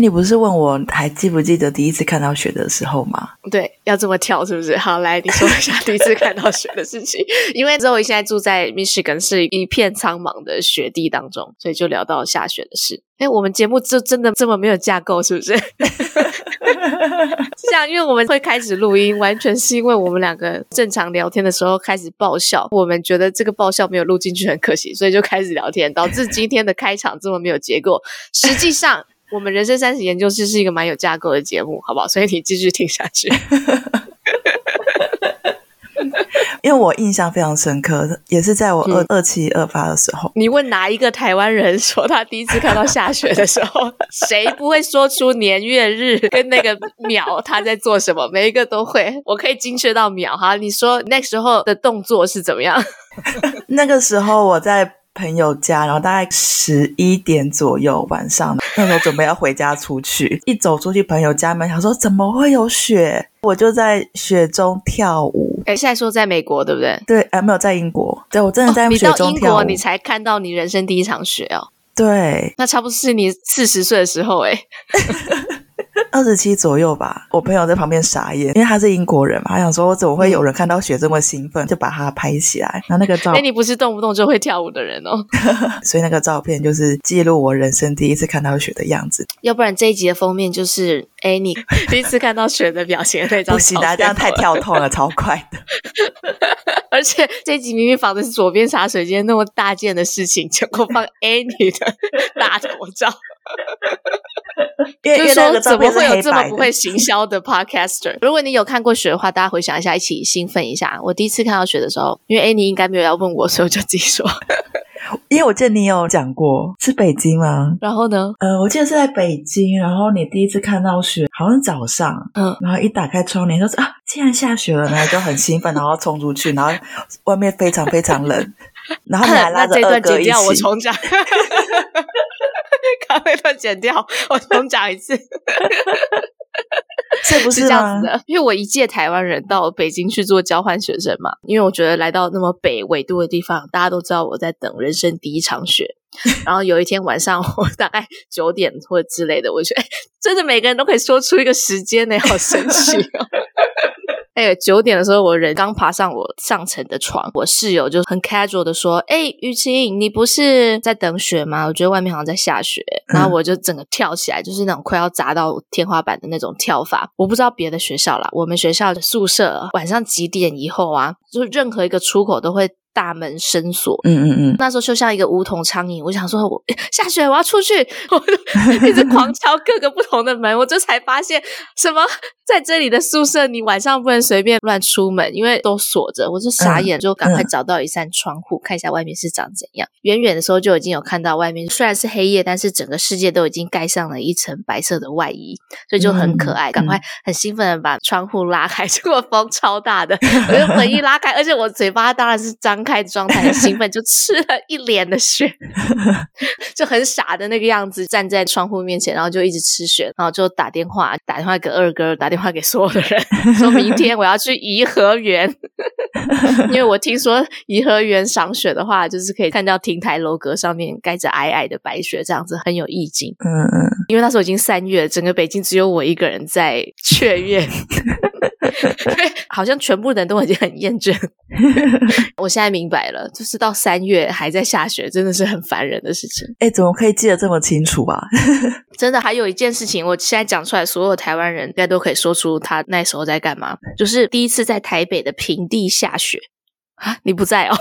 你不是问我还记不记得第一次看到雪的时候吗？对，要这么跳是不是？好，来你说一下第一次看到雪的事情。因为 Zoe 现在住在 Michigan，是一片苍茫的雪地当中，所以就聊到下雪的事。哎，我们节目就真的这么没有架构，是不是？是这样，因为我们会开始录音，完全是因为我们两个正常聊天的时候开始爆笑，我们觉得这个爆笑没有录进去很可惜，所以就开始聊天，导致今天的开场这么没有结构。实际上，我们人生三十研究室是一个蛮有架构的节目，好不好？所以你继续听下去。因为我印象非常深刻，也是在我二二七二八的时候。你问哪一个台湾人说他第一次看到下雪的时候，谁不会说出年月日跟那个秒他在做什么？每一个都会，我可以精确到秒哈。你说那时候的动作是怎么样？那个时候我在朋友家，然后大概十一点左右晚上，那时候准备要回家出去，一走出去朋友家门，想说怎么会有雪？我就在雪中跳舞。哎，现在说在美国对不对？对，哎，没有在英国。对，我真的在雪中跳舞。哦，你到英国，你才看到你人生第一场雪哦。对，那差不多是你四十岁的时候哎。二十七左右吧，我朋友在旁边傻眼，因为他是英国人嘛，他想说我怎么会有人看到雪这么兴奋，就把他拍起来。然后那个照片，哎，你不是动不动就会跳舞的人哦，所以那个照片就是记录我人生第一次看到雪的样子。要不然这一集的封面就是，哎，你 第一次看到雪的表情那张。不行啊，这样太跳痛了，超快的。而且这一集明明仿的是左边茶水间那么大件的事情，结果放 Annie 的大头照。就是说，怎么会有这么不会行销的 podcaster？如果你有看过雪的话，大家回想一下，一起兴奋一下。我第一次看到雪的时候，因为 Annie 应该没有要问我，所以我就自己说。因为我记得你有讲过是北京吗？然后呢？呃，我记得是在北京。然后你第一次看到雪，好像早上。嗯。然后一打开窗帘，就是啊，竟然下雪了，然后就很兴奋，然后冲出去，然后外面非常非常冷。然后你还 拉着二哥一起。我重讲。刚那段剪掉，我重讲一次。是不是，是这样子的？因为我一届台湾人到北京去做交换学生嘛，因为我觉得来到那么北纬度的地方，大家都知道我在等人生第一场雪。然后有一天晚上，我大概九点或者之类的，我觉得真的每个人都可以说出一个时间呢，好神奇哦。哎，九点的时候，我人刚爬上我上层的床，我室友就很 casual 的说：“哎，雨晴，你不是在等雪吗？我觉得外面好像在下雪。”然后我就整个跳起来，就是那种快要砸到天花板的那种跳法。我不知道别的学校啦，我们学校的宿舍晚上几点以后啊，就任何一个出口都会。大门深锁，嗯嗯嗯，那时候就像一个梧桐苍蝇。我想说我，下雪，我要出去，我就一直狂敲各个不同的门。我就才发现，什么在这里的宿舍，你晚上不能随便乱出门，因为都锁着。我就傻眼，就赶快找到一扇窗户，嗯、看一下外面是长怎样。远远的时候就已经有看到外面，虽然是黑夜，但是整个世界都已经盖上了一层白色的外衣，所以就很可爱。赶、嗯、快很兴奋的把窗户拉开，结果风超大的，我就门一拉开，而且我嘴巴当然是张。开状态很兴奋，就吃了一脸的雪，就很傻的那个样子，站在窗户面前，然后就一直吃雪，然后就打电话，打电话给二哥，打电话给所有的人，说明天我要去颐和园，因为我听说颐和园赏雪的话，就是可以看到亭台楼阁上面盖着皑皑的白雪，这样子很有意境。嗯嗯，因为那时候已经三月，整个北京只有我一个人在雀跃。好像全部人都已经很厌倦。我现在明白了，就是到三月还在下雪，真的是很烦人的事情。哎，怎么可以记得这么清楚啊？真的，还有一件事情，我现在讲出来，所有台湾人应该都可以说出他那时候在干嘛。就是第一次在台北的平地下雪啊！你不在哦？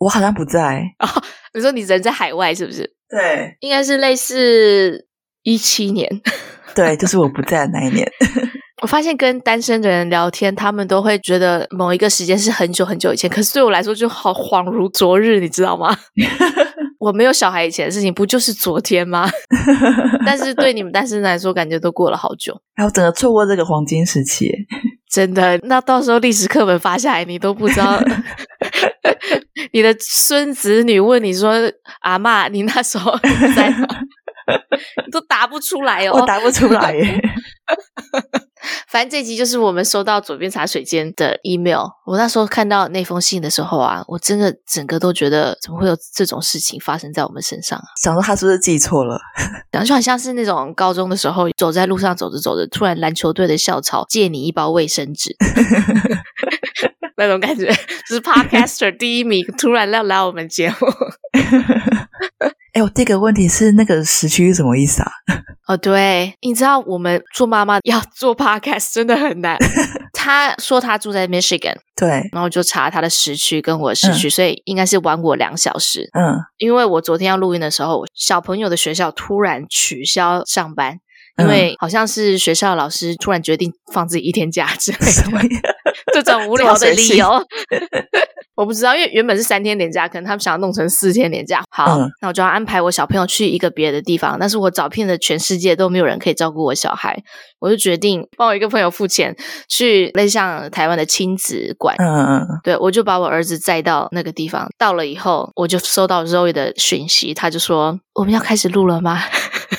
我好像不在哦。你说你人在海外是不是？对，应该是类似一七年。对，就是我不在的那一年。我发现跟单身的人聊天，他们都会觉得某一个时间是很久很久以前，可是对我来说就好恍如昨日，你知道吗？我没有小孩以前的事情，不就是昨天吗？但是对你们单身来说，感觉都过了好久。然后整个错过这个黄金时期，真的。那到时候历史课本发下来，你都不知道。你的孙子女问你说：“阿嬷，你那时候在哪？”你都答不出来哦，我答不出来耶。反正这集就是我们收到左边茶水间的 email。我那时候看到那封信的时候啊，我真的整个都觉得怎么会有这种事情发生在我们身上啊？想说他是不是记错了？然后就好像是那种高中的时候，走在路上走着走着，突然篮球队的校草借你一包卫生纸，那种感觉，就是 Podcaster 第一名突然要来我们节目。哎，我第一个问题是那个时区是什么意思啊？哦，对，你知道我们做妈妈要做 podcast 真的很难。他说他住在 Michigan，对，然后就查他的时区跟我的时区，嗯、所以应该是晚我两小时。嗯，因为我昨天要录音的时候，小朋友的学校突然取消上班，因为好像是学校老师突然决定放自己一天假之类的，这种无聊的理由。我不知道，因为原本是三天连假，可能他们想要弄成四天连假。好，嗯、那我就要安排我小朋友去一个别的地方。但是我找遍了全世界都没有人可以照顾我小孩，我就决定帮我一个朋友付钱去类似像台湾的亲子馆。嗯嗯嗯，对，我就把我儿子载到那个地方。到了以后，我就收到 Zoe 的讯息，他就说：“我们要开始录了吗？”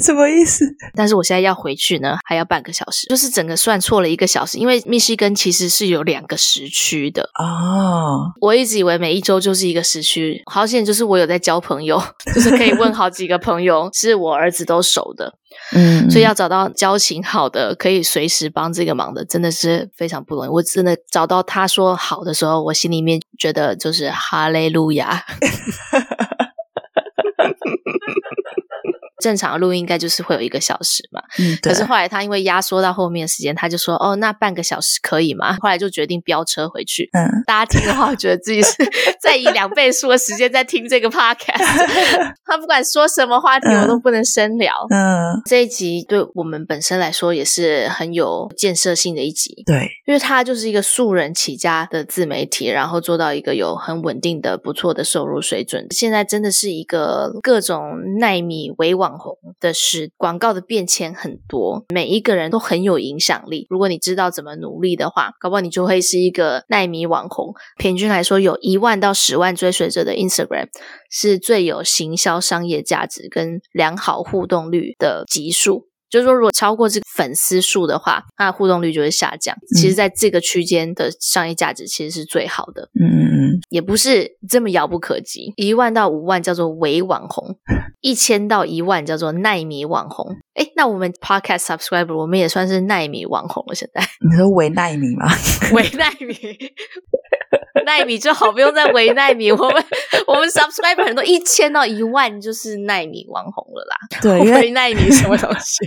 什么意思？但是我现在要回去呢，还要半个小时，就是整个算错了一个小时。因为密西根其实是有两个时区的哦。我一直以为每一周就是一个时区，好险就是我有在交朋友，就是可以问好几个朋友，是我儿子都熟的。嗯，所以要找到交情好的，可以随时帮这个忙的，真的是非常不容易。我真的找到他说好的时候，我心里面觉得就是哈利路亚。正常的录音应该就是会有一个小时嘛，嗯，可是后来他因为压缩到后面的时间，他就说哦，那半个小时可以吗？后来就决定飙车回去。嗯，大家听的话，我觉得自己是 在以两倍数的时间在听这个 podcast。他不管说什么话题，我都不能深聊。嗯，这一集对我们本身来说也是很有建设性的一集。对，因为他就是一个素人起家的自媒体，然后做到一个有很稳定的不错的收入水准。现在真的是一个各种耐米维网。网红的是广告的变迁很多，每一个人都很有影响力。如果你知道怎么努力的话，搞不好你就会是一个耐米网红。平均来说，有一万到十万追随者的 Instagram 是最有行销商业价值跟良好互动率的级数。就是说，如果超过这个粉丝数的话，它的互动率就会下降。其实，在这个区间的商业价值其实是最好的。嗯嗯嗯，也不是这么遥不可及。一万到五万叫做伪网红，一千到一万叫做奈米网红。诶，那我们 Podcast Subscriber 我们也算是奈米网红了。现在你说微奈米吗？微奈米。奈米就好，不用再维奈米。我们我们 subscriber 很多，一千到一万就是奈米网红了啦。对，为奈米什么东西？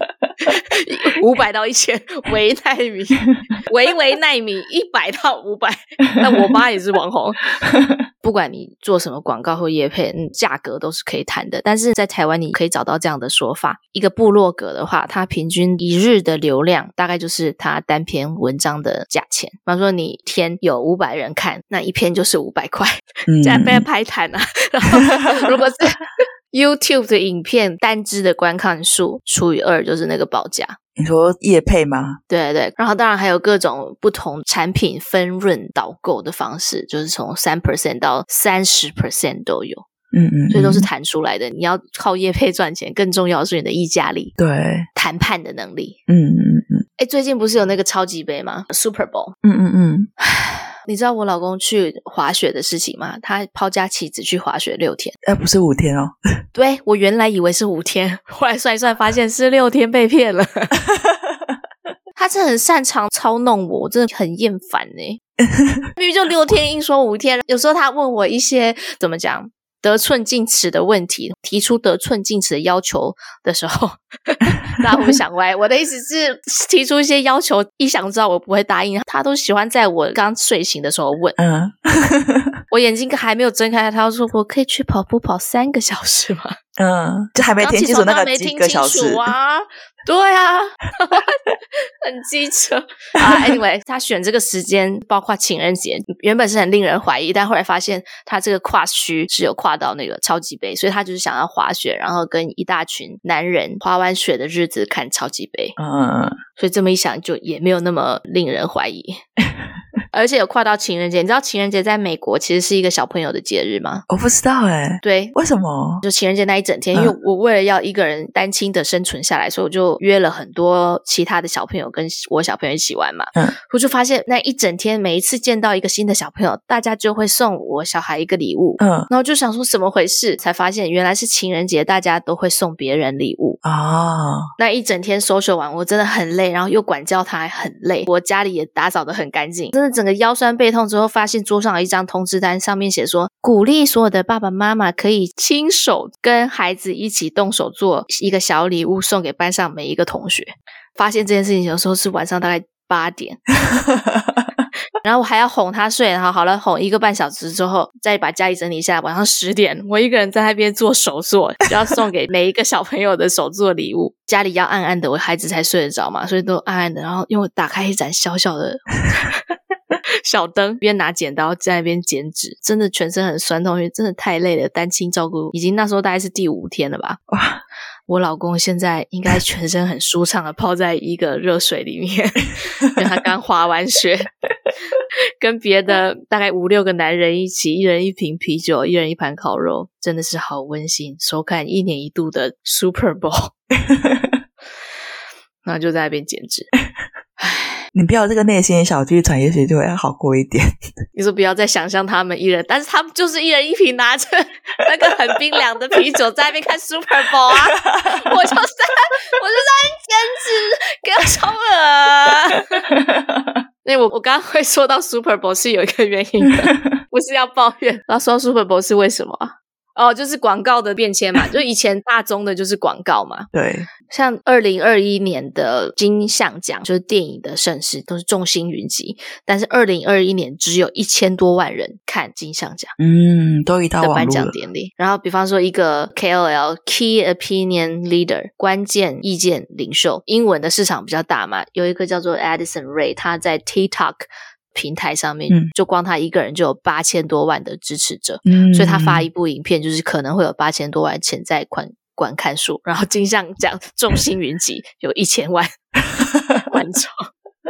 五百到一千，维奈米，维维奈米，一百到五百。那我妈也是网红。不管你做什么广告或业配，价格都是可以谈的。但是在台湾，你可以找到这样的说法：一个部落格的话，它平均一日的流量大概就是它单篇文章的价钱。比方说，你一天有五百人看。那一篇就是五百块，这样被拍谈啊！然后如果是 YouTube 的影片单支的观看数除以二，就是那个报价。你说业配吗？对对，然后当然还有各种不同产品分润导购的方式，就是从三 percent 到三十 percent 都有。嗯，嗯嗯，所以都是谈出来的。你要靠业配赚钱，更重要的是你的议价力，对，谈判的能力。嗯嗯嗯。哎，最近不是有那个超级杯吗？Super Bowl。嗯嗯嗯。你知道我老公去滑雪的事情吗？他抛家弃子去滑雪六天，哎，不是五天哦。对，我原来以为是五天，后来算一算发现是六天，被骗了。他是很擅长操弄我，我真的很厌烦呢。明明就六天，硬说五天。有时候他问我一些怎么讲？得寸进尺的问题，提出得寸进尺的要求的时候，大家会不会想歪？我的意思是，提出一些要求，一想知道我不会答应，他都喜欢在我刚睡醒的时候问。嗯，我眼睛还没有睁开，他说：“我可以去跑步跑三个小时吗？” 嗯，就还没听清楚那个几个小时啊。对啊，很机车啊。Anyway，他选这个时间，包括情人节，原本是很令人怀疑，但后来发现他这个跨区是有跨到那个超级杯，所以他就是想要滑雪，然后跟一大群男人滑完雪的日子看超级杯。嗯，所以这么一想，就也没有那么令人怀疑。而且有跨到情人节。你知道情人节在美国其实是一个小朋友的节日吗？我不知道哎、欸。对，为什么？就情人节那一整天，因为我为了要一个人单亲的生存下来，所以我就约了很多其他的小朋友跟我小朋友一起玩嘛。嗯，我就发现那一整天，每一次见到一个新的小朋友，大家就会送我小孩一个礼物。嗯，然后就想说怎么回事，才发现原来是情人节，大家都会送别人礼物啊。哦，那一整天 social 完，我真的很累，然后又管教他，还很累。我家里也打扫得很干净，真的整个腰酸背痛之后，发现桌上有一张通知单，上面写说鼓励所有的爸爸妈妈可以亲手跟孩子一起动手做一个小礼物，送给班上每一个同学。发现这件事情有时候是晚上大概八点。然后我还要哄他睡，然后好了，哄一个半小时之后，再把家里整理一下。晚上十点，我一个人在那边做手作，就要送给每一个小朋友的手作礼物。家里要暗暗的，我孩子才睡得着嘛，所以都暗暗的。然后因为我打开一盏小小的小灯，边拿剪刀在那边剪纸，真的全身很酸痛，因为真的太累了。单亲照顾已经那时候大概是第五天了吧？哇！我老公现在应该全身很舒畅的泡在一个热水里面，因为他刚滑完雪，跟别的大概五六个男人一起，一人一瓶啤酒，一人一盘烤肉，真的是好温馨。收看一年一度的 Super Bowl，然后就在那边剪纸。你不要这个内心小剧场，也许就会好过一点。你说不要再想象他们一人，但是他们就是一人一瓶，拿着那个很冰凉的啤酒在那边看 Super Bowl 啊！我就在，我就在那边剪纸，给我超恶。那我我刚刚会说到 Super Bowl 是有一个原因的，不是要抱怨。然后说到 Super Bowl 是为什么？哦，就是广告的变迁嘛，就以前大宗的就是广告嘛。对，像二零二一年的金像奖，就是电影的盛事，都是众星云集。但是二零二一年只有一千多万人看金像奖，嗯，都一到颁奖典礼。然后，比方说一个 KOL（Key Opinion Leader） 关键意见领袖，英文的市场比较大嘛，有一个叫做 Addison Ray，他在 TikTok。平台上面，就光他一个人就有八千多万的支持者，嗯，所以他发一部影片，就是可能会有八千多万潜在观观看数，然后金像奖众星云集，有一千万 观众，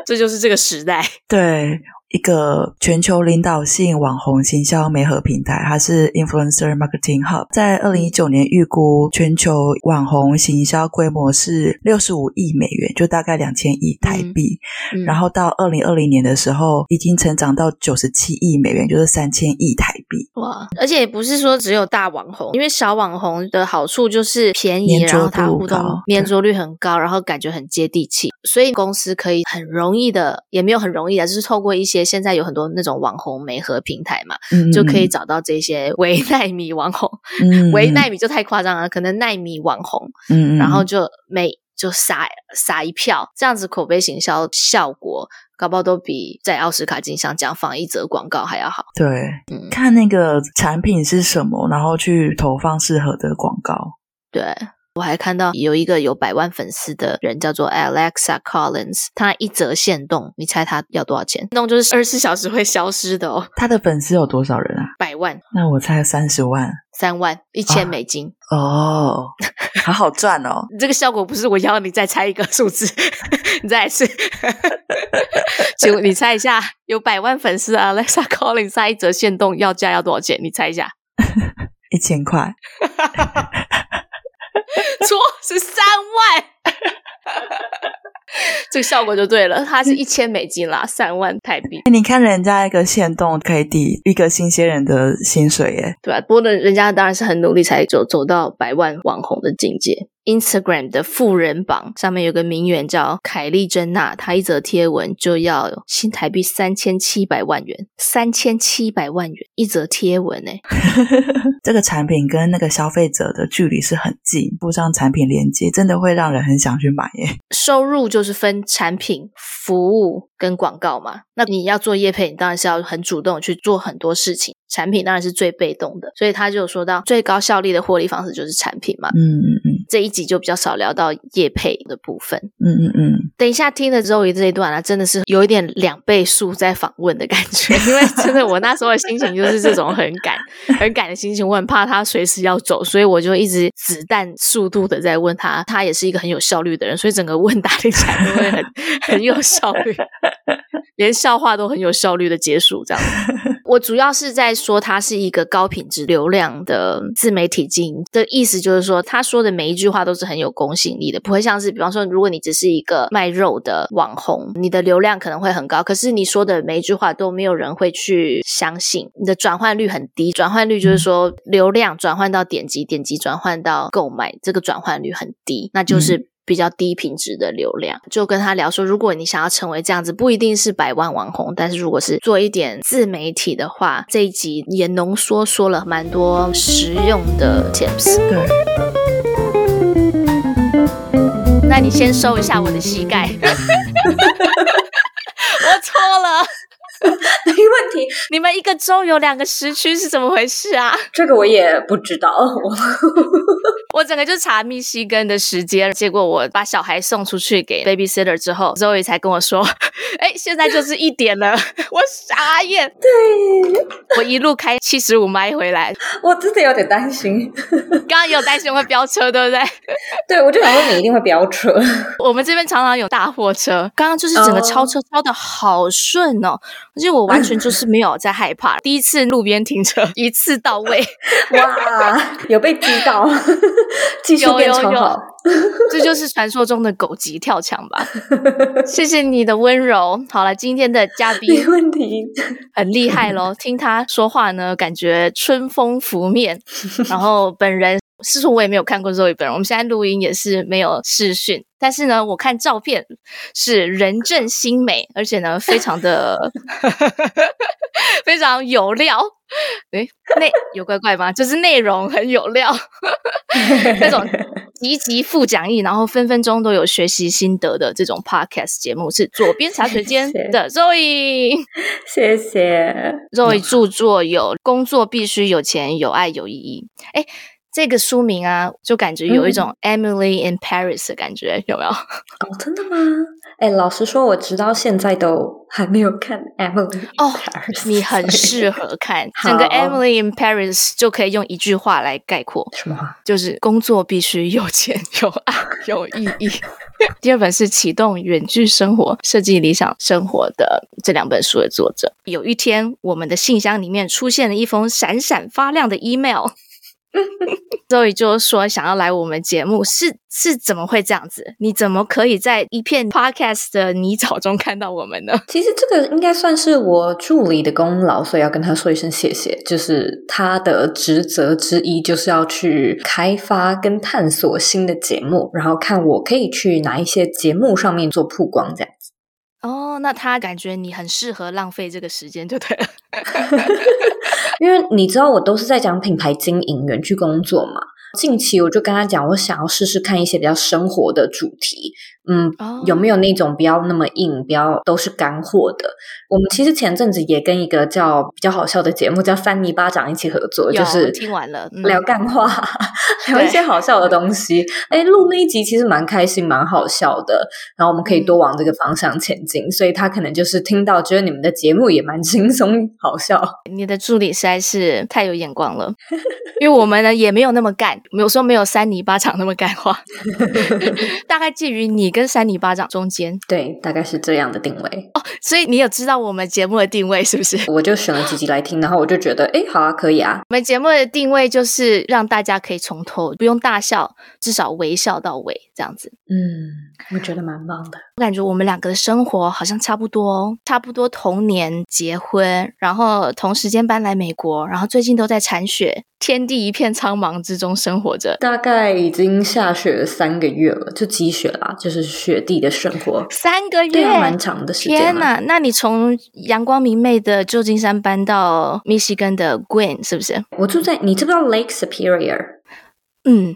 这就是这个时代，对。一个全球领导性网红行销媒合平台，它是 Influencer Marketing Hub，在二零一九年预估全球网红行销规模是六十五亿美元，就大概两千亿台币。嗯嗯、然后到二零二零年的时候，已经成长到九十七亿美元，就是三千亿台币。哇！而且也不是说只有大网红，因为小网红的好处就是便宜，然后它互动粘着率很高，然后感觉很接地气，所以公司可以很容易的，也没有很容易的，就是透过一些。现在有很多那种网红媒合平台嘛，嗯、就可以找到这些微 奈米网红，嗯、微奈米就太夸张了，可能奈米网红，嗯、然后就每就撒撒一票，这样子口碑行销效果，搞不好都比在奥斯卡金像奖放一则广告还要好。对，嗯、看那个产品是什么，然后去投放适合的广告。对。我还看到有一个有百万粉丝的人叫做 Alexa Collins，他一折限动，你猜他要多少钱？限动就是二十四小时会消失的哦。他的粉丝有多少人啊？百万。那我猜三十万。三万一千美金。哦，好好赚哦。这个效果不是我要你再猜一个数字，你再来一次。请你猜一下，有百万粉丝的 Alexa Collins 他一折限动要价要多少钱？你猜一下。一千块。错，是三万，这个效果就对了。它是一千美金啦，三万台币。你看人家一个限动可以抵一个新鲜人的薪水耶，对吧？不过呢，人家当然是很努力才走走到百万网红的境界。Instagram 的富人榜上面有个名媛叫凯莉珍娜，她一则贴文就要新台币三千七百万元，三千七百万元一则贴文诶 这个产品跟那个消费者的距离是很近，附上产品链接，真的会让人很想去买耶。收入就是分产品、服务跟广告嘛。那你要做业配，你当然是要很主动去做很多事情。产品当然是最被动的，所以他就说到最高效率的获利方式就是产品嘛。嗯嗯嗯。这一集就比较少聊到叶配的部分。嗯嗯嗯。等一下听了之后，这一段啊，真的是有一点两倍速在访问的感觉，因为真的我那时候的心情就是这种很赶、很赶的心情，我很怕他随时要走，所以我就一直子弹速度的在问他。他也是一个很有效率的人，所以整个问答听起来都会很 很有效率，连笑话都很有效率的结束这样子。我主要是在说，它是一个高品质流量的自媒体经营的意思，就是说他说的每一句话都是很有公信力的，不会像是比方说，如果你只是一个卖肉的网红，你的流量可能会很高，可是你说的每一句话都没有人会去相信，你的转换率很低。转换率就是说，流量转换到点击，点击转换到购买，这个转换率很低，那就是。比较低品质的流量，就跟他聊说，如果你想要成为这样子，不一定是百万网红，但是如果是做一点自媒体的话，这一集也浓缩说了蛮多实用的 tips。对，那你先收一下我的膝盖，我错了。没问题。你们一个州有两个时区是怎么回事啊？这个我也不知道。我整个就查密西根的时间，结果我把小孩送出去给 babysitter 之后，Zoe 才跟我说：“ 哎，现在就是一点了。”我傻眼。对，我一路开七十五迈回来，我真的有点担心。刚刚也有担心会飙车，对不对？对，我就想说你一定会飙车。我们这边常常有大货车，刚刚就是整个超车超的好顺哦。而且我完全就是没有在害怕，第一次路边停车一次到位，哇，有被击到，技术变超好，这就是传说中的狗急跳墙吧？谢谢你的温柔。好了，今天的嘉宾没问题，很厉害喽。听他说话呢，感觉春风拂面，然后本人。是说，我也没有看过 Zoe 本人。我们现在录音也是没有视讯，但是呢，我看照片是人正心美，而且呢，非常的 非常有料。诶，内有怪怪吗？就是内容很有料，那种集集附讲义，然后分分钟都有学习心得的这种 Podcast 节目，是左边茶水间 的 Zoe。谢谢 Zoe 著作有《工作必须有钱、有爱、有意义》。诶这个书名啊，就感觉有一种 Emily in Paris 的感觉，嗯、有没有？哦，真的吗？哎，老实说，我直到现在都还没有看 Emily。哦，你很适合看整个 Emily in Paris，就可以用一句话来概括。什么话？就是工作必须有钱、有爱、有意义。第二本是启动远距生活、设计理想生活的这两本书的作者。有一天，我们的信箱里面出现了一封闪闪发亮的 email。所以就说想要来我们节目，是是怎么会这样子？你怎么可以在一片 podcast 的泥沼中看到我们呢？其实这个应该算是我助理的功劳，所以要跟他说一声谢谢。就是他的职责之一，就是要去开发跟探索新的节目，然后看我可以去哪一些节目上面做曝光，这样子。哦，那他感觉你很适合浪费这个时间，就对了。因为你知道，我都是在讲品牌经营、人去工作嘛。近期我就跟他讲，我想要试试看一些比较生活的主题。嗯，oh. 有没有那种不要那么硬，不要都是干货的？我们其实前阵子也跟一个叫比较好笑的节目叫翻泥巴掌一起合作，就是听完了聊干话，嗯、聊一些好笑的东西。哎，录那一集其实蛮开心，蛮好笑的。然后我们可以多往这个方向前进，嗯、所以他可能就是听到觉得你们的节目也蛮轻松好笑。你的助理实在是太有眼光了，因为我们呢也没有那么干，有时候没有三泥巴掌那么干话，大概介于你。跟三尼巴掌中间，对，大概是这样的定位哦。所以你有知道我们节目的定位是不是？我就选了几集来听，然后我就觉得，哎，好啊，可以啊。我们节目的定位就是让大家可以从头不用大笑，至少微笑到尾，这样子。嗯，我觉得蛮棒的。我感觉我们两个的生活好像差不多哦，差不多同年结婚，然后同时间搬来美国，然后最近都在铲雪，天地一片苍茫之中生活着。大概已经下雪了三个月了，就积雪啦，就是雪地的生活。三个月，对啊，蛮长的时间。天哪，那你从阳光明媚的旧金山搬到密西根的 Gwen 是不是？我住在，你知不知道 Lake Superior？嗯。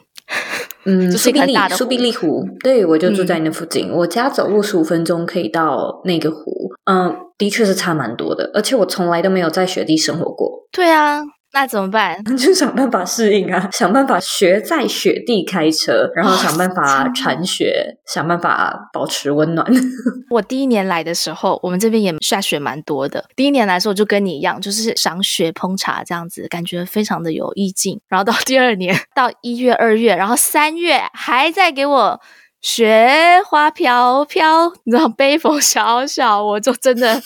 嗯，苏必利，苏必利湖，对，我就住在那附近。嗯、我家走路十五分钟可以到那个湖。嗯，的确是差蛮多的，而且我从来都没有在雪地生活过。对啊，那怎么办？就想办法适应啊，想办法学在雪地开车，然后想办法铲雪，想办法保持温暖。我第一年来的时候，我们这边也下雪蛮多的。第一年来的时候，就跟你一样，就是赏雪烹茶这样子，感觉非常的有意境。然后到第二年，到一月、二月，然后三月还在给我雪花飘飘，你知道北风小小，我就真的。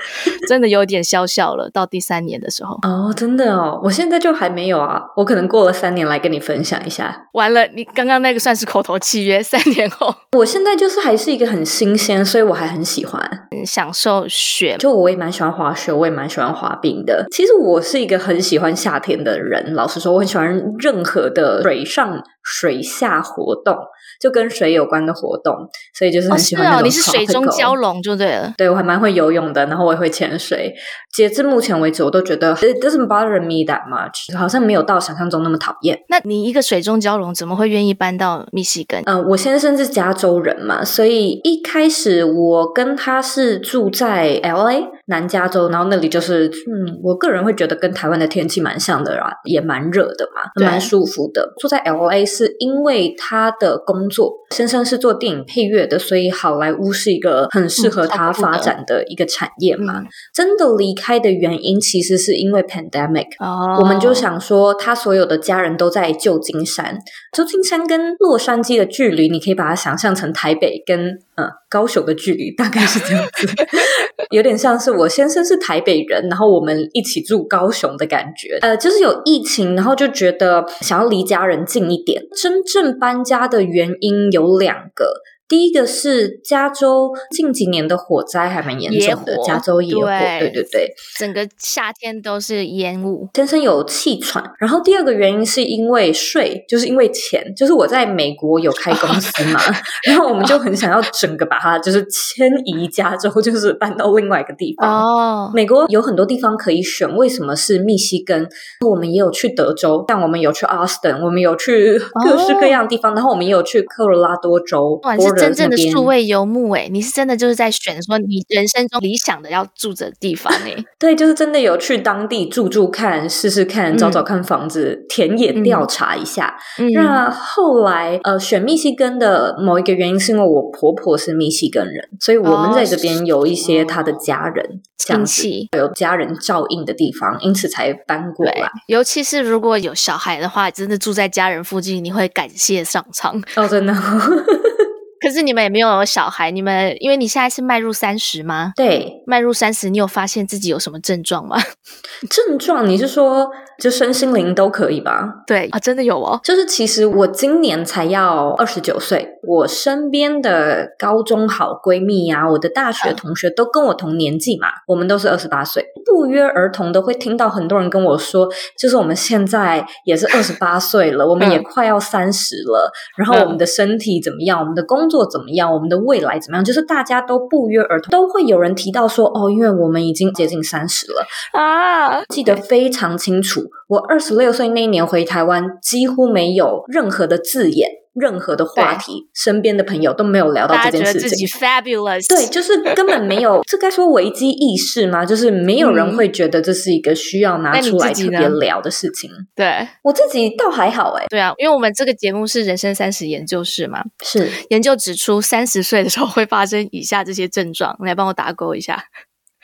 真的有点消笑了，到第三年的时候哦，真的哦，我现在就还没有啊，我可能过了三年来跟你分享一下。完了，你刚刚那个算是口头契约，三年后，我现在就是还是一个很新鲜，所以我还很喜欢享受雪。就我也蛮喜欢滑雪，我也蛮喜欢滑冰的。其实我是一个很喜欢夏天的人，老实说，我很喜欢任何的水上、水下活动。就跟水有关的活动，所以就是很喜欢那种、哦。是哦，你是水中蛟龙就对了。对，我还蛮会游泳的，然后我也会潜水。截至目前为止，我都觉得 it doesn't bother me that much，好像没有到想象中那么讨厌。那你一个水中蛟龙，怎么会愿意搬到密西根？嗯、呃，我先生是加州人嘛，所以一开始我跟他是住在 LA 南加州，然后那里就是，嗯，我个人会觉得跟台湾的天气蛮像的啦，也蛮热的嘛，蛮舒服的。住在 LA 是因为他的工作，先生是做电影配乐的，所以好莱坞是一个很适合他发展的一个产业嘛。嗯、真的离开的原因其实是因为 pandemic，哦，我们就想说他所有的家人都在旧金山，旧金山跟洛杉矶的距离，你可以把它想象成台北跟嗯高雄的距离，大概是这样子，有点像是我先生是台北人，然后我们一起住高雄的感觉。呃，就是有疫情，然后就觉得想要离家人近一点。真正搬家的原因有两个。第一个是加州近几年的火灾还蛮严重的，加州野火，对，对对对，整个夏天都是烟雾，先生有气喘。然后第二个原因是因为税，就是因为钱，就是我在美国有开公司嘛，然后我们就很想要整个把它就是迁移加州，就是搬到另外一个地方。哦，美国有很多地方可以选，为什么是密西根？我们也有去德州，但我们有去 Austin，我们有去各式各样的地方，然后我们也有去科罗拉多州。真正的数位游牧诶，你是真的就是在选说你人生中理想的要住的地方诶。对，就是真的有去当地住住看，试试看，找找看房子，嗯、田野调查一下。嗯、那后来呃，选密西根的某一个原因是因为我婆婆是密西根人，所以我们在这边有一些她的家人亲戚，有家人照应的地方，因此才搬过来。尤其是如果有小孩的话，真的住在家人附近，你会感谢上苍哦，真的。可是你们也没有小孩，你们因为你现在是迈入三十吗？对，迈入三十，你有发现自己有什么症状吗？症状？你是说就身心灵都可以吧？对啊，真的有哦。就是其实我今年才要二十九岁，我身边的高中好闺蜜呀、啊，我的大学同学都跟我同年纪嘛，我们都是二十八岁，不约而同的会听到很多人跟我说，就是我们现在也是二十八岁了，我们也快要三十了，然后我们的身体怎么样？我们的工作怎么样？我们的未来怎么样？就是大家都不约而同都会有人提到说哦，因为我们已经接近三十了啊，记得非常清楚。我二十六岁那一年回台湾，几乎没有任何的字眼。任何的话题，身边的朋友都没有聊到这件事情。自己 fabulous，对，就是根本没有，这该说危机意识吗？就是没有人会觉得这是一个需要拿出来特别聊的事情。对，我自己倒还好哎。对啊，因为我们这个节目是人生三十研究室嘛，是研究指出三十岁的时候会发生以下这些症状，你来帮我打勾一下。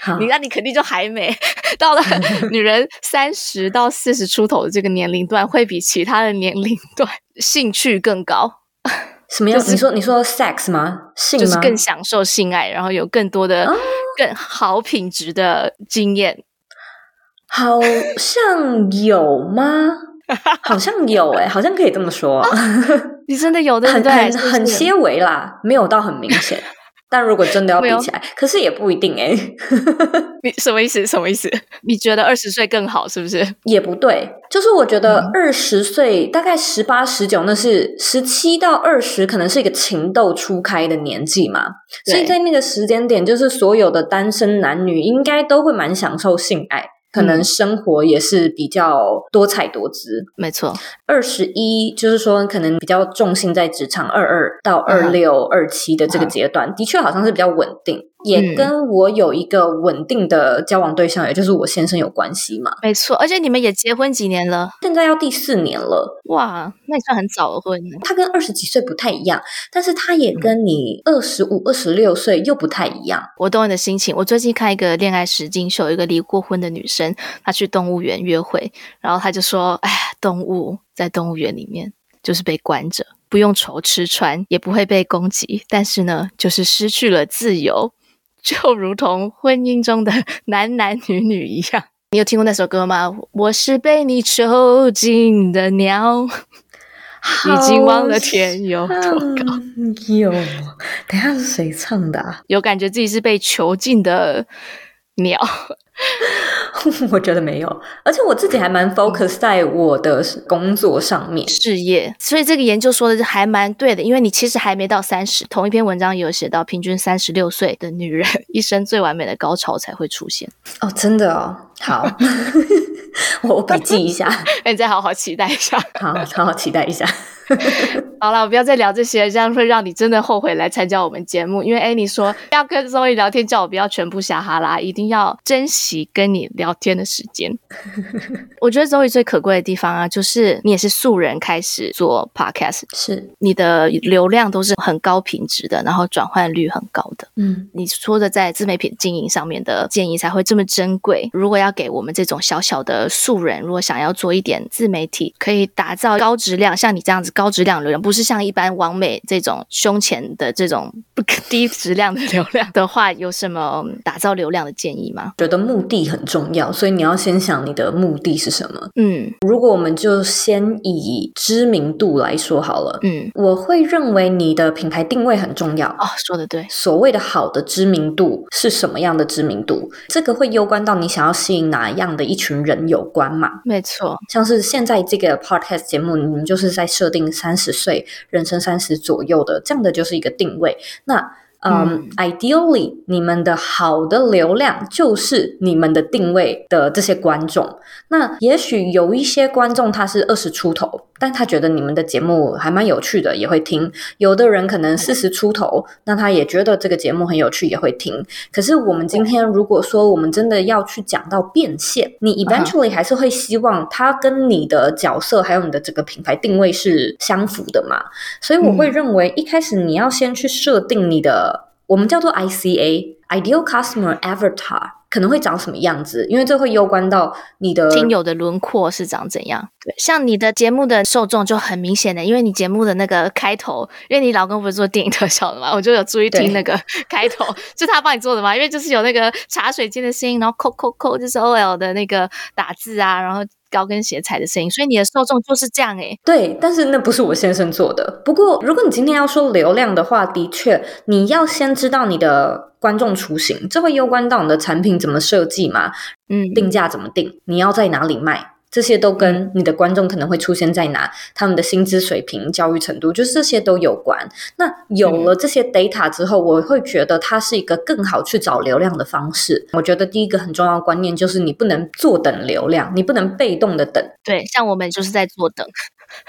好，你那你肯定就还没 到了 女人三十到四十出头的这个年龄段，会比其他的年龄段兴趣更高。什么样？就是、你说你说 sex 吗？性吗？就是更享受性爱，然后有更多的更好品质的经验。好像有吗？好像有哎、欸、好像可以这么说。你真的有的很很很些微啦，没有到很明显。但如果真的要比起来，可是也不一定哎。你什么意思？什么意思？你觉得二十岁更好是不是？也不对，就是我觉得二十岁，大概十八、十九，那是十七到二十，可能是一个情窦初开的年纪嘛。所以在那个时间点，就是所有的单身男女应该都会蛮享受性爱。可能生活也是比较多彩多姿，没错。二十一就是说，可能比较重心在职场，二二到二六、二七的这个阶段，的确好像是比较稳定。也跟我有一个稳定的交往对象，嗯、也就是我先生有关系嘛。没错，而且你们也结婚几年了？现在要第四年了。哇，那也算很早的婚。他跟二十几岁不太一样，但是他也跟你二十五、二十六岁又不太一样。我懂你的心情。我最近看一个恋爱实境秀，一个离过婚的女生，她去动物园约会，然后她就说：“哎，动物在动物园里面就是被关着。”不用愁吃穿，也不会被攻击，但是呢，就是失去了自由，就如同婚姻中的 男男女女一样。你有听过那首歌吗？我是被你囚禁的鸟，已经忘了天有多高。有，等下是谁唱的啊？有感觉自己是被囚禁的鸟。我觉得没有，而且我自己还蛮 focus 在我的工作上面、事业，所以这个研究说的还蛮对的。因为你其实还没到三十，同一篇文章也有写到，平均三十六岁的女人 一生最完美的高潮才会出现。哦，真的哦，好，我我笔记一下，那你再好好期待一下，好好好期待一下。好了，我不要再聊这些，这样会让你真的后悔来参加我们节目。因为 Annie 说要跟 Zoe 聊天，叫我不要全部瞎哈拉，一定要珍惜跟你聊天的时间。我觉得 Zoe 最可贵的地方啊，就是你也是素人开始做 Podcast，是你的流量都是很高品质的，然后转换率很高的。嗯，你说的在自媒体经营上面的建议才会这么珍贵。如果要给我们这种小小的素人，如果想要做一点自媒体，可以打造高质量，像你这样子。高质量流量不是像一般网美这种胸前的这种不 低质量的流量的话，有什么打造流量的建议吗？觉得目的很重要，所以你要先想你的目的是什么。嗯，如果我们就先以知名度来说好了。嗯，我会认为你的品牌定位很重要。哦，说的对。所谓的好的知名度是什么样的知名度？这个会攸关到你想要吸引哪样的一群人有关嘛？没错，像是现在这个 podcast 节目，你们就是在设定。三十岁，人生三十左右的，这样的就是一个定位。那嗯、um，ideally，你们的好的流量就是你们的定位的这些观众。那也许有一些观众他是二十出头，但他觉得你们的节目还蛮有趣的，也会听。有的人可能四十出头，那他也觉得这个节目很有趣，也会听。可是我们今天如果说我们真的要去讲到变现，你 eventually 还是会希望他跟你的角色还有你的整个品牌定位是相符的嘛？所以我会认为一开始你要先去设定你的。我们叫做 ICA，Ideal Customer Avatar，可能会长什么样子？因为这会攸关到你的听友的轮廓是长怎样。对，像你的节目的受众就很明显的，因为你节目的那个开头，因为你老公不是做电影特效的嘛，我就有注意听那个开头，是他帮你做的嘛？因为就是有那个茶水间的声音，然后扣扣扣，就是 OL 的那个打字啊，然后。高跟鞋踩的声音，所以你的受众就是这样诶。对，但是那不是我先生做的。不过，如果你今天要说流量的话，的确，你要先知道你的观众雏形，这会攸关到你的产品怎么设计嘛，嗯，定价怎么定，你要在哪里卖。这些都跟你的观众可能会出现在哪，他们的薪资水平、教育程度，就是这些都有关。那有了这些 data 之后，我会觉得它是一个更好去找流量的方式。我觉得第一个很重要的观念就是你不能坐等流量，你不能被动的等。对，像我们就是在坐等。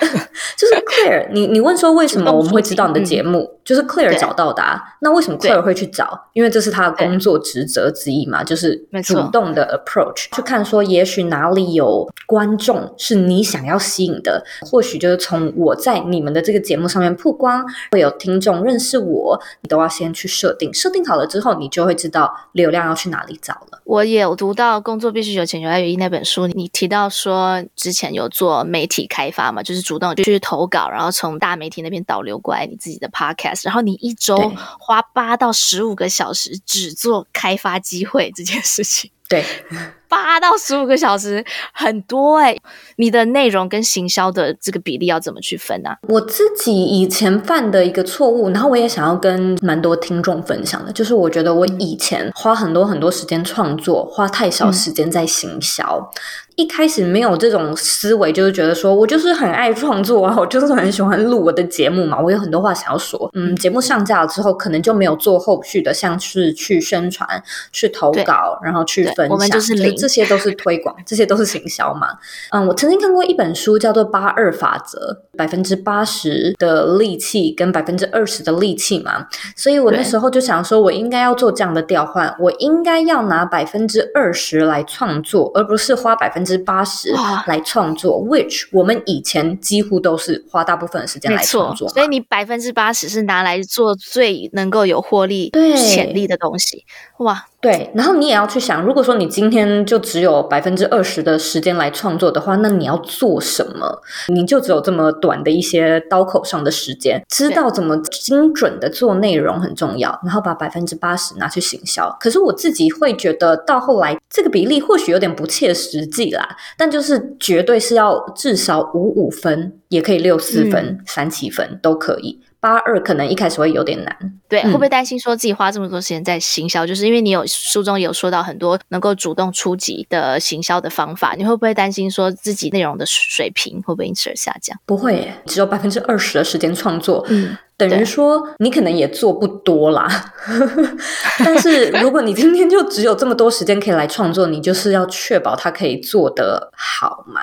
就是 Claire，你你问说为什么我们会知道你的节目，嗯、就是 Claire 找到的、啊。那为什么 Claire 会去找？因为这是他的工作职责之一嘛，就是主动的 approach 去看说，也许哪里有观众是你想要吸引的，或许就是从我在你们的这个节目上面曝光，会有听众认识我，你都要先去设定，设定好了之后，你就会知道流量要去哪里找了。我也有读到《工作必须有钱有爱有意》那本书，你提到说之前有做媒体开发嘛，就是主动去投稿，然后从大媒体那边导流过来你自己的 podcast，然后你一周花八到十五个小时只做开发机会这件事情。对，八到十五个小时很多哎、欸，你的内容跟行销的这个比例要怎么去分呢、啊？我自己以前犯的一个错误，然后我也想要跟蛮多听众分享的，就是我觉得我以前花很多很多时间创作，花太少时间在行销。嗯一开始没有这种思维，就是觉得说我就是很爱创作啊，我就是很喜欢录我的节目嘛，我有很多话想要说。嗯，节目上架了之后，可能就没有做后续的，像是去宣传、去投稿，然后去分享。我们就是累这些都是推广，这些都是行销嘛。嗯，我曾经看过一本书，叫做《八二法则》，百分之八十的力气跟百分之二十的力气嘛。所以我那时候就想说，我应该要做这样的调换，我应该要拿百分之二十来创作，而不是花百分之八十来创作。Which 我们以前几乎都是花大部分的时间来创作，所以你百分之八十是拿来做最能够有获利、潜力的东西。哇，对，然后你也要去想，如果说你今天就只有百分之二十的时间来创作的话，那你要做什么？你就只有这么短的一些刀口上的时间，知道怎么精准的做内容很重要，然后把百分之八十拿去行销。可是我自己会觉得，到后来这个比例或许有点不切实际啦，但就是绝对是要至少五五分，也可以六四分、嗯、三七分都可以。八二可能一开始会有点难，对，会不会担心说自己花这么多时间在行销？嗯、就是因为你有书中有说到很多能够主动出击的行销的方法，你会不会担心说自己内容的水平会不会因此而下降？不会，只有百分之二十的时间创作，嗯，等于说你可能也做不多啦。但是如果你今天就只有这么多时间可以来创作，你就是要确保它可以做得好嘛。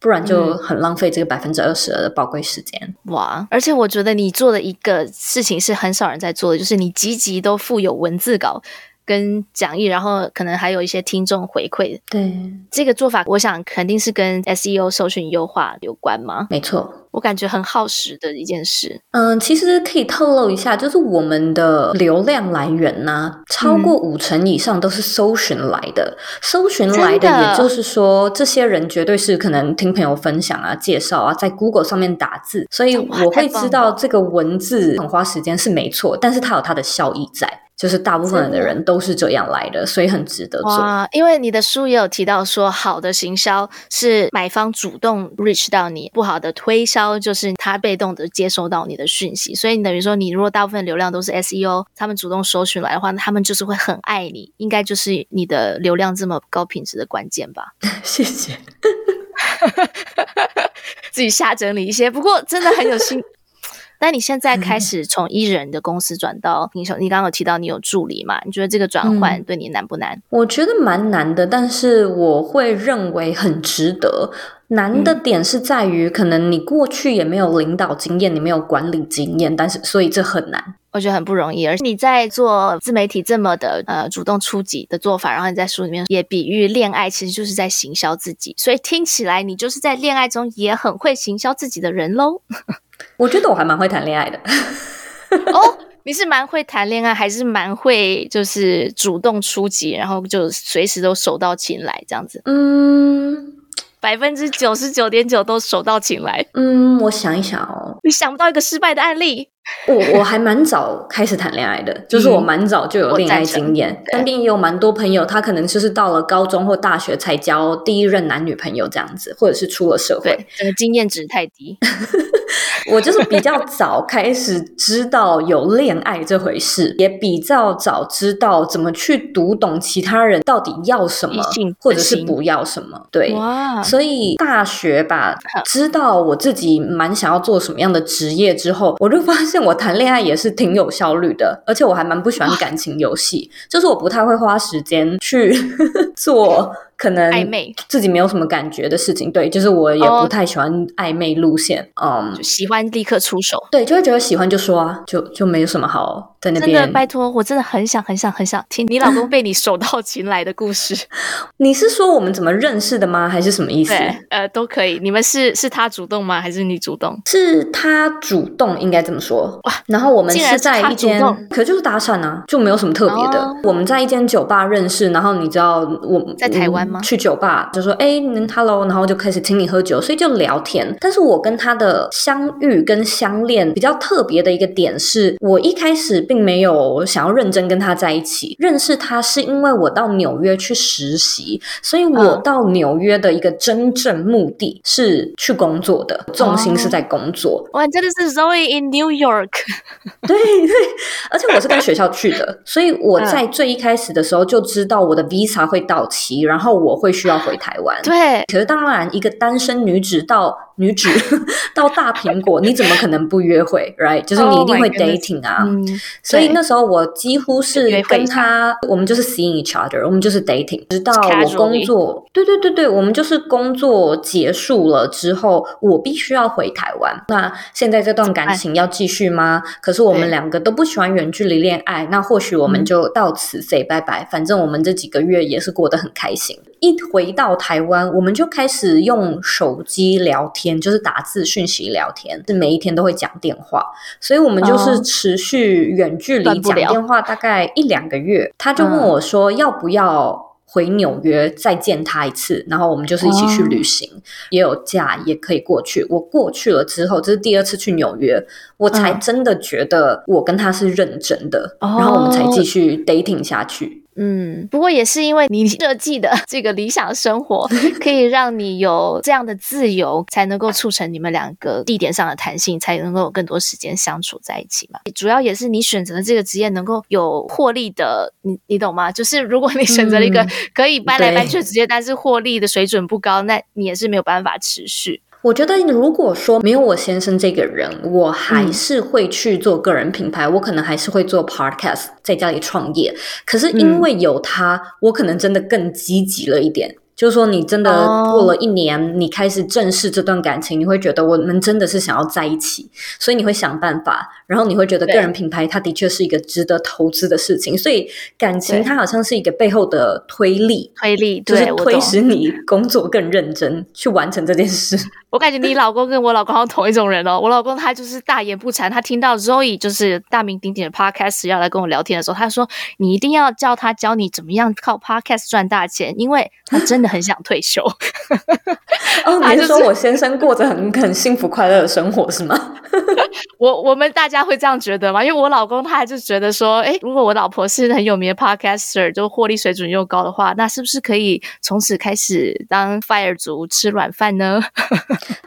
不然就很浪费这个百分之二十的宝贵时间。嗯。哇！而且我觉得你做的一个事情是很少人在做的，就是你集集都附有文字稿跟讲义，然后可能还有一些听众回馈。对，这个做法，我想肯定是跟 SEO 搜寻优化有关吗？没错。我感觉很耗时的一件事。嗯，其实可以透露一下，就是我们的流量来源呢、啊，超过五成以上都是搜寻来的。嗯、搜寻来的，也就是说，这些人绝对是可能听朋友分享啊、介绍啊，在 Google 上面打字，所以我会知道这个文字很花时间是没错，但是它有它的效益在。就是大部分的人都是这样来的，所以很值得做。哇，因为你的书也有提到说，好的行销是买方主动 reach 到你，不好的推销就是他被动的接收到你的讯息。所以你等于说，你如果大部分流量都是 SEO，他们主动搜寻来的话，那他们就是会很爱你，应该就是你的流量这么高品质的关键吧？谢谢，自己瞎整理一些，不过真的很有心。但你现在开始从一人的公司转到平手，嗯、你刚刚有提到你有助理嘛？你觉得这个转换对你难不难？我觉得蛮难的，但是我会认为很值得。难的点是在于，可能你过去也没有领导经验，你没有管理经验，但是所以这很难。我觉得很不容易，而且你在做自媒体这么的呃主动出击的做法，然后你在书里面也比喻恋爱其实就是在行销自己，所以听起来你就是在恋爱中也很会行销自己的人喽。我觉得我还蛮会谈恋爱的。哦，你是蛮会谈恋爱，还是蛮会就是主动出击，然后就随时都手到擒来这样子？嗯，百分之九十九点九都手到擒来。嗯，我想一想哦，你想不到一个失败的案例？我我还蛮早开始谈恋爱的，就是我蛮早就有恋爱经验，身边也有蛮多朋友，他可能就是到了高中或大学才交第一任男女朋友这样子，或者是出了社会，这个经验值太低。我就是比较早开始知道有恋爱这回事，也比较早知道怎么去读懂其他人到底要什么，或者是不要什么。对，哇！所以大学吧，知道我自己蛮想要做什么样的职业之后，我就发现我谈恋爱也是挺有效率的，而且我还蛮不喜欢感情游戏，就是我不太会花时间去 做。可能暧昧自己没有什么感觉的事情，对，就是我也不太喜欢暧昧路线，嗯，就喜欢立刻出手，对，就会觉得喜欢就说啊，就就没有什么好在那边。真的，拜托，我真的很想很想很想听你老公被你手到擒来的故事。你是说我们怎么认识的吗？还是什么意思？对，呃，都可以。你们是是他主动吗？还是你主动？是他主动，应该这么说。哇，然后我们是在一间，可就是搭讪啊，就没有什么特别的。哦、我们在一间酒吧认识，然后你知道我在台湾。去酒吧就说哎，Hello，然后就开始请你喝酒，所以就聊天。但是我跟他的相遇跟相恋比较特别的一个点是，我一开始并没有想要认真跟他在一起。认识他是因为我到纽约去实习，所以我到纽约的一个真正目的是去工作的，重心是在工作。哇，真的是 Zoe in New York。对对，而且我是跟学校去的，所以我在最一开始的时候就知道我的 Visa 会到期，然后我会需要回台湾。对，可是当然，一个单身女子到女子 到大苹果，你怎么可能不约会？Right？就是你一定会 dating 啊。Oh 嗯、所以那时候我几乎是跟他，我们就是 seeing each other，我们就是 dating，直到我工作。对对对对，我们就是工作结束了之后，我必须要回台湾。那现在这段感情要继续吗？可是我们两个都不喜欢远距离恋爱，那或许我们就到此 say 拜拜。反正我们这几个月也是过得很开心。一回到台湾，我们就开始用手机聊天，就是打字讯息聊天，是每一天都会讲电话，所以我们就是持续远距离讲电话，大概一两个月。他就问我说，要不要回纽约再见他一次？然后我们就是一起去旅行，也有假也可以过去。我过去了之后，这是第二次去纽约，我才真的觉得我跟他是认真的，然后我们才继续 dating 下去。嗯，不过也是因为你 设计的这个理想生活，可以让你有这样的自由，才能够促成你们两个地点上的弹性，才能够有更多时间相处在一起嘛。主要也是你选择的这个职业能够有获利的，你你懂吗？就是如果你选择了一个可以搬来搬去的职业，嗯、但是获利的水准不高，那你也是没有办法持续。我觉得，如果说没有我先生这个人，我还是会去做个人品牌，嗯、我可能还是会做 podcast，在家里创业。可是因为有他，嗯、我可能真的更积极了一点。就是说，你真的过了一年，oh. 你开始正视这段感情，你会觉得我们真的是想要在一起，所以你会想办法，然后你会觉得个人品牌它的确是一个值得投资的事情，所以感情它好像是一个背后的推力，推力就是推使你工作更认真去完成这件事。我感觉你老公跟我老公好像同一种人哦，我老公他就是大言不惭，他听到 Zoe 就是大名鼎鼎的 Podcast 要来跟我聊天的时候，他说你一定要叫他教你怎么样靠 Podcast 赚大钱，因为他真的。很想退休 哦，你是说我先生过着很 很幸福快乐的生活是吗？我我们大家会这样觉得吗？因为我老公他还是觉得说，哎，如果我老婆是很有名的 podcaster，就获利水准又高的话，那是不是可以从此开始当 fire 族吃软饭呢？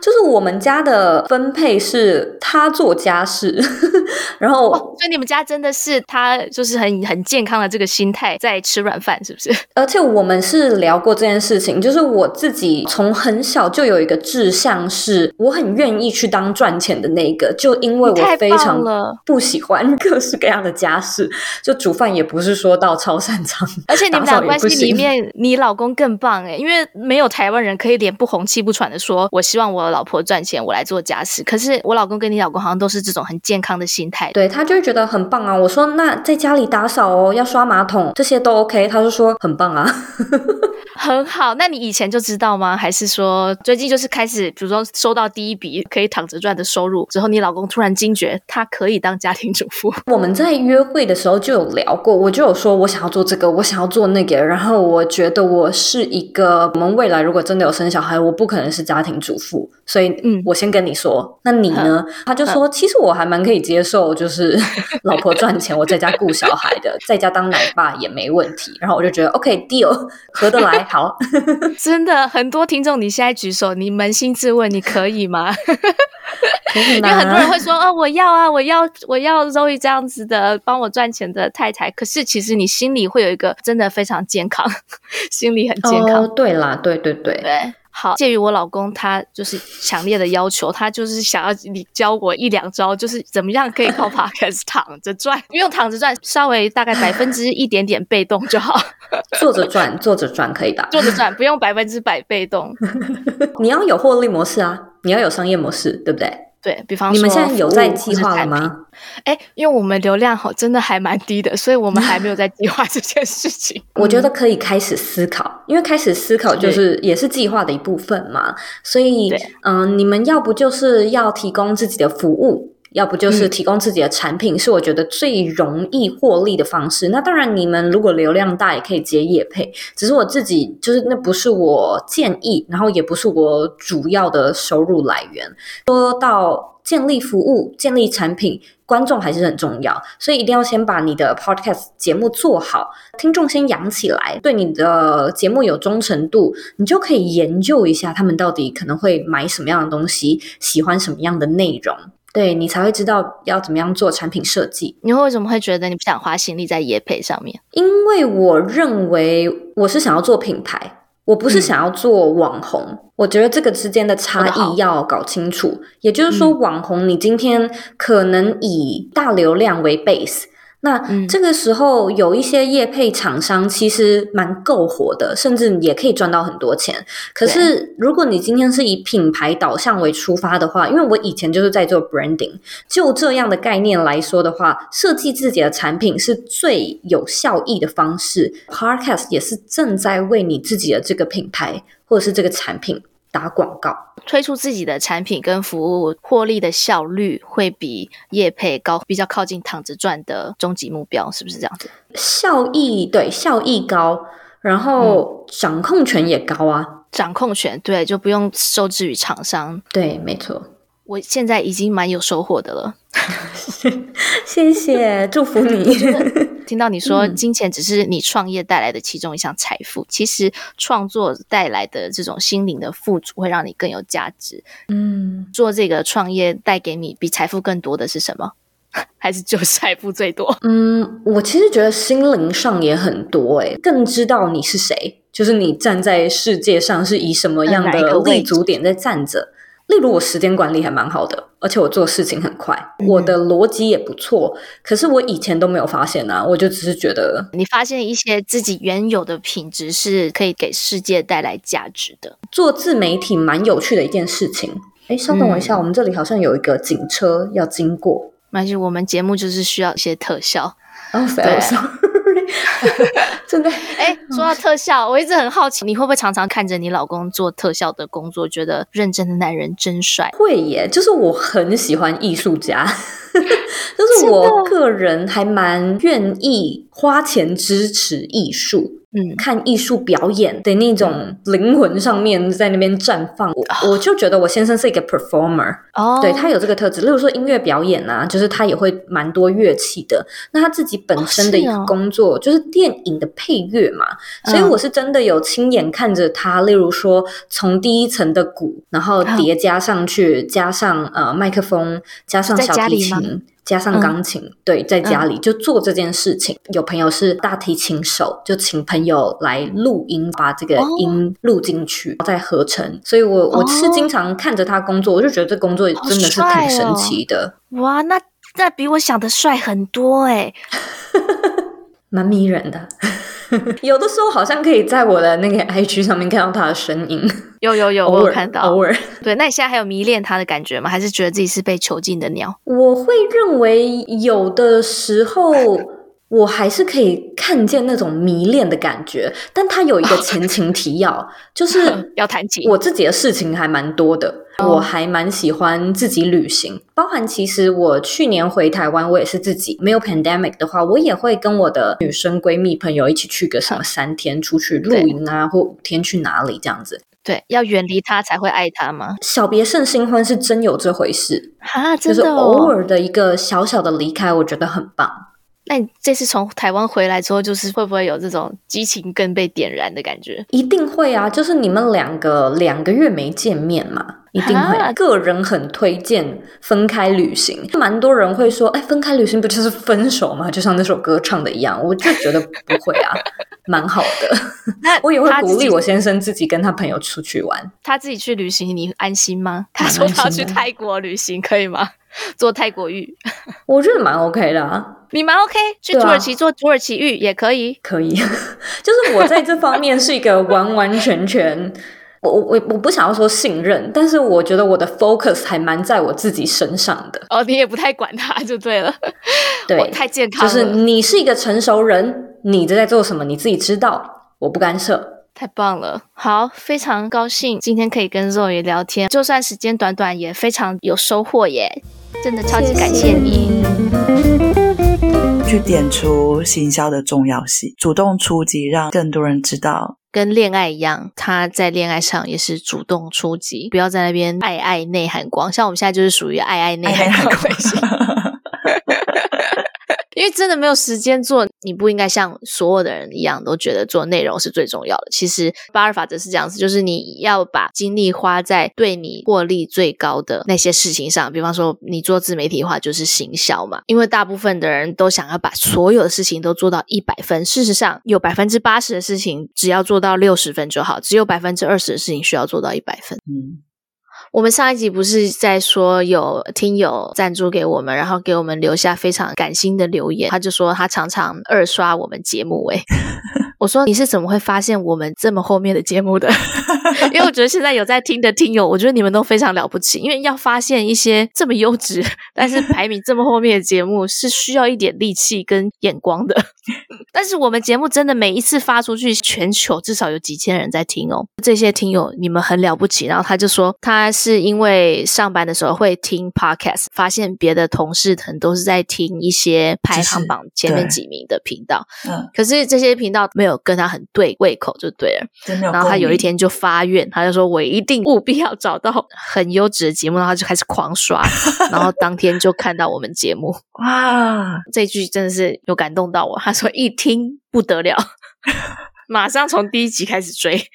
就是我们家的分配是他做家事，然后、哦、所以你们家真的是他就是很很健康的这个心态在吃软饭，是不是？而且我们是聊过这件事。情就是我自己从很小就有一个志向，是我很愿意去当赚钱的那个。就因为我非常不喜欢各式各样的家事，就煮饭也不是说到超擅长，而且你们俩关系里面，你老公更棒哎，因为没有台湾人可以脸不红气不喘的说，我希望我老婆赚钱，我来做家事。可是我老公跟你老公好像都是这种很健康的心态，对，他就会觉得很棒啊。我说那在家里打扫哦，要刷马桶这些都 OK，他就说很棒啊，很好。好，那你以前就知道吗？还是说最近就是开始，比如说收到第一笔可以躺着赚的收入之后，你老公突然惊觉他可以当家庭主妇？我们在约会的时候就有聊过，我就有说我想要做这个，我想要做那个，然后我觉得我是一个，我们未来如果真的有生小孩，我不可能是家庭主妇，所以嗯，我先跟你说，嗯、那你呢？嗯、他就说，其实我还蛮可以接受，就是 老婆赚钱，我在家顾小孩的，在家当奶爸也没问题。然后我就觉得 OK deal，合得来，好。真的很多听众，你现在举手，你扪心自问，你可以吗？可以吗？因为很多人会说，哦，我要啊，我要，我要 Zoe 这样子的帮我赚钱的太太。可是其实你心里会有一个真的非常健康，心理很健康。哦，对啦，对对对对。好，鉴于我老公他就是强烈的要求，他就是想要你教我一两招，就是怎么样可以靠 Podcast 躺着赚，不用躺着赚，稍微大概百分之一点点被动就好。坐着赚，坐着赚可以吧？坐着赚，不用百分之百被动。你要有获利模式啊，你要有商业模式，对不对？对，比方说，你们现在有在计划了吗？哎，因为我们流量好真的还蛮低的，所以我们还没有在计划 这件事情。我觉得可以开始思考，因为开始思考就是也是计划的一部分嘛。所以，嗯、呃，你们要不就是要提供自己的服务。要不就是提供自己的产品，嗯、是我觉得最容易获利的方式。那当然，你们如果流量大，也可以接业配。只是我自己就是那不是我建议，然后也不是我主要的收入来源。说到建立服务、建立产品，观众还是很重要，所以一定要先把你的 podcast 节目做好，听众先养起来，对你的节目有忠诚度，你就可以研究一下他们到底可能会买什么样的东西，喜欢什么样的内容。对，你才会知道要怎么样做产品设计。你会为什么会觉得你不想花心力在野配上面？因为我认为我是想要做品牌。我不是想要做网红，嗯、我觉得这个之间的差异要搞清楚。也就是说，网红你今天可能以大流量为 base。那这个时候有一些业配厂商其实蛮够火的，甚至也可以赚到很多钱。可是如果你今天是以品牌导向为出发的话，因为我以前就是在做 branding，就这样的概念来说的话，设计自己的产品是最有效益的方式。Podcast 也是正在为你自己的这个品牌或者是这个产品。打广告，推出自己的产品跟服务，获利的效率会比业配高，比较靠近躺着赚的终极目标，是不是这样子？效益对，效益高，然后掌控权也高啊，嗯、掌控权对，就不用受制于厂商。对，没错。我现在已经蛮有收获的了，谢谢，祝福你。听到你说金钱只是你创业带来的其中一项财富，嗯、其实创作带来的这种心灵的富足会让你更有价值。嗯，做这个创业带给你比财富更多的是什么？还是就是财富最多？嗯，我其实觉得心灵上也很多，诶，更知道你是谁，就是你站在世界上是以什么样的立足点在站着。例如我时间管理还蛮好的，而且我做事情很快，嗯、我的逻辑也不错。可是我以前都没有发现啊，我就只是觉得你发现一些自己原有的品质是可以给世界带来价值的。做自媒体蛮有趣的一件事情。哎，稍等我一下，嗯、我们这里好像有一个警车要经过。没关系，我们节目就是需要一些特效。哦，对。真的 哎，说到特效，我一直很好奇，你会不会常常看着你老公做特效的工作，觉得认真的男人真帅？会耶，就是我很喜欢艺术家，就是我个人还蛮愿意花钱支持艺术。嗯，看艺术表演的那种灵魂上面在那边绽放，我我就觉得我先生是一个 performer，哦，对，他有这个特质。例如说音乐表演啊，就是他也会蛮多乐器的。那他自己本身的一个工作就是电影的配乐嘛，所以我是真的有亲眼看着他，例如说从第一层的鼓，然后叠加上去，加上呃麦克风，加上小提琴。加上钢琴，嗯、对，在家里就做这件事情。嗯、有朋友是大提琴手，就请朋友来录音，把这个音录进去，再合成。所以我我是经常看着他工作，我就觉得这工作真的是挺神奇的。哦、哇，那那比我想的帅很多诶 蛮迷人的。有的时候好像可以在我的那个 IG 上面看到他的身影，有有有，我有看到。偶尔，对，那你现在还有迷恋他的感觉吗？还是觉得自己是被囚禁的鸟？我会认为有的时候我还是可以看见那种迷恋的感觉，但他有一个前情提要，就是 要谈情。我自己的事情还蛮多的。我还蛮喜欢自己旅行，包含其实我去年回台湾，我也是自己没有 pandemic 的话，我也会跟我的女生闺蜜朋友一起去个什么三天出去露营啊，或五天去哪里这样子。对，要远离他才会爱他吗？小别胜新婚是真有这回事啊，真的哦，就是偶尔的一个小小的离开，我觉得很棒。那你这次从台湾回来之后，就是会不会有这种激情更被点燃的感觉？一定会啊！就是你们两个两个月没见面嘛，一定会。啊、个人很推荐分开旅行，蛮多人会说，哎，分开旅行不就是分手吗？就像那首歌唱的一样，我就觉得不会啊，蛮好的。那 我也会鼓励我先生自己跟他朋友出去玩，他自己去旅行，你安心吗？他说他要去泰国旅行，可以吗？做泰国浴，我觉得蛮 OK 的啊。你蛮 OK，去土耳其做土耳其浴也可以，可以。就是我在这方面是一个完完全全，我我我不想要说信任，但是我觉得我的 focus 还蛮在我自己身上的。哦，你也不太管他就对了，对，太健康了。就是你是一个成熟人，你在做什么你自己知道，我不干涉。太棒了，好，非常高兴今天可以跟 Zoe 聊天，就算时间短短，也非常有收获耶。真的超级感谢你，去点出行销的重要性，主动出击，让更多人知道。跟恋爱一样，他在恋爱上也是主动出击，不要在那边爱爱内涵光。像我们现在就是属于爱爱内涵光类型。因为真的没有时间做。你不应该像所有的人一样都觉得做内容是最重要的。其实八二法则是这样子，就是你要把精力花在对你获利最高的那些事情上。比方说，你做自媒体的话，就是行销嘛。因为大部分的人都想要把所有的事情都做到一百分，事实上有百分之八十的事情只要做到六十分就好，只有百分之二十的事情需要做到一百分。嗯。我们上一集不是在说有听友赞助给我们，然后给我们留下非常感心的留言。他就说他常常二刷我们节目，诶 我说你是怎么会发现我们这么后面的节目的？因为我觉得现在有在听的听友，我觉得你们都非常了不起。因为要发现一些这么优质，但是排名这么后面的节目，是需要一点力气跟眼光的。但是我们节目真的每一次发出去，全球至少有几千人在听哦。这些听友你们很了不起。然后他就说，他是因为上班的时候会听 podcast，发现别的同事可能都是在听一些排行榜前面几名的频道。嗯，可是这些频道没有。跟他很对胃口就对了，然后他有一天就发愿，他就说：“我一定务必要找到很优质的节目。”然后他就开始狂刷，然后当天就看到我们节目，哇！这句真的是有感动到我。他说一听不得了，马上从第一集开始追。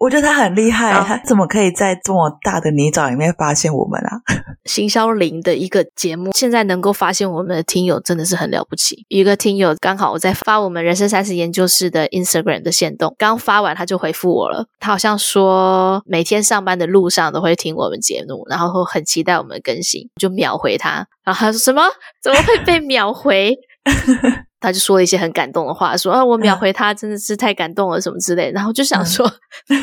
我觉得他很厉害，他怎么可以在这么大的泥沼里面发现我们啊？行销零的一个节目，现在能够发现我们的听友真的是很了不起。一个听友刚好我在发我们人生三十研究室的 Instagram 的线动，刚发完他就回复我了。他好像说每天上班的路上都会听我们节目，然后很期待我们的更新，就秒回他。然后他说什么？怎么会被秒回？他就说了一些很感动的话，说啊，我秒回他真的是太感动了，什么之类的。然后就想说，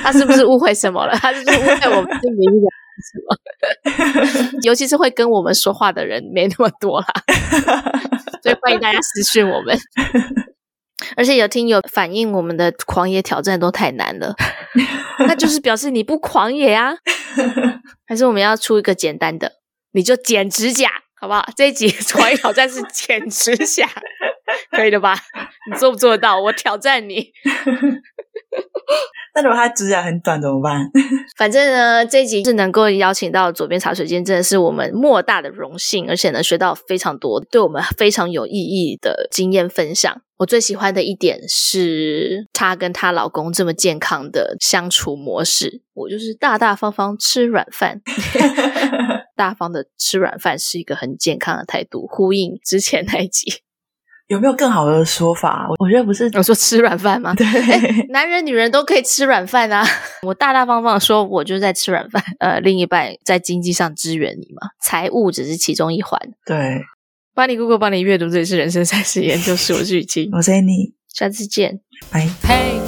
他是不是误会什么了？他是不是误会我们是名人什么？尤其是会跟我们说话的人没那么多啦，所以欢迎大家私讯我们。而且有听友反映我们的狂野挑战都太难了，那就是表示你不狂野啊？还是我们要出一个简单的，你就剪指甲？好不好？这一集 创意挑战是剪指甲，可以的吧？你做不做得到？我挑战你。那如果他指甲很短怎么办？反正呢，这一集是能够邀请到左边茶水间，真的是我们莫大的荣幸，而且呢，学到非常多，对我们非常有意义的经验分享。我最喜欢的一点是她跟她老公这么健康的相处模式。我就是大大方方吃软饭。大方的吃软饭是一个很健康的态度，呼应之前那一集。有没有更好的说法？我觉得不是，我说吃软饭吗？对，男人女人都可以吃软饭啊。我大大方方的说，我就是在吃软饭。呃，另一半在经济上支援你嘛，财务只是其中一环。对，帮你 Google，帮你阅读，这里是人生三十研究室，我是雨晴，我是 Annie，下次见，拜。嘿。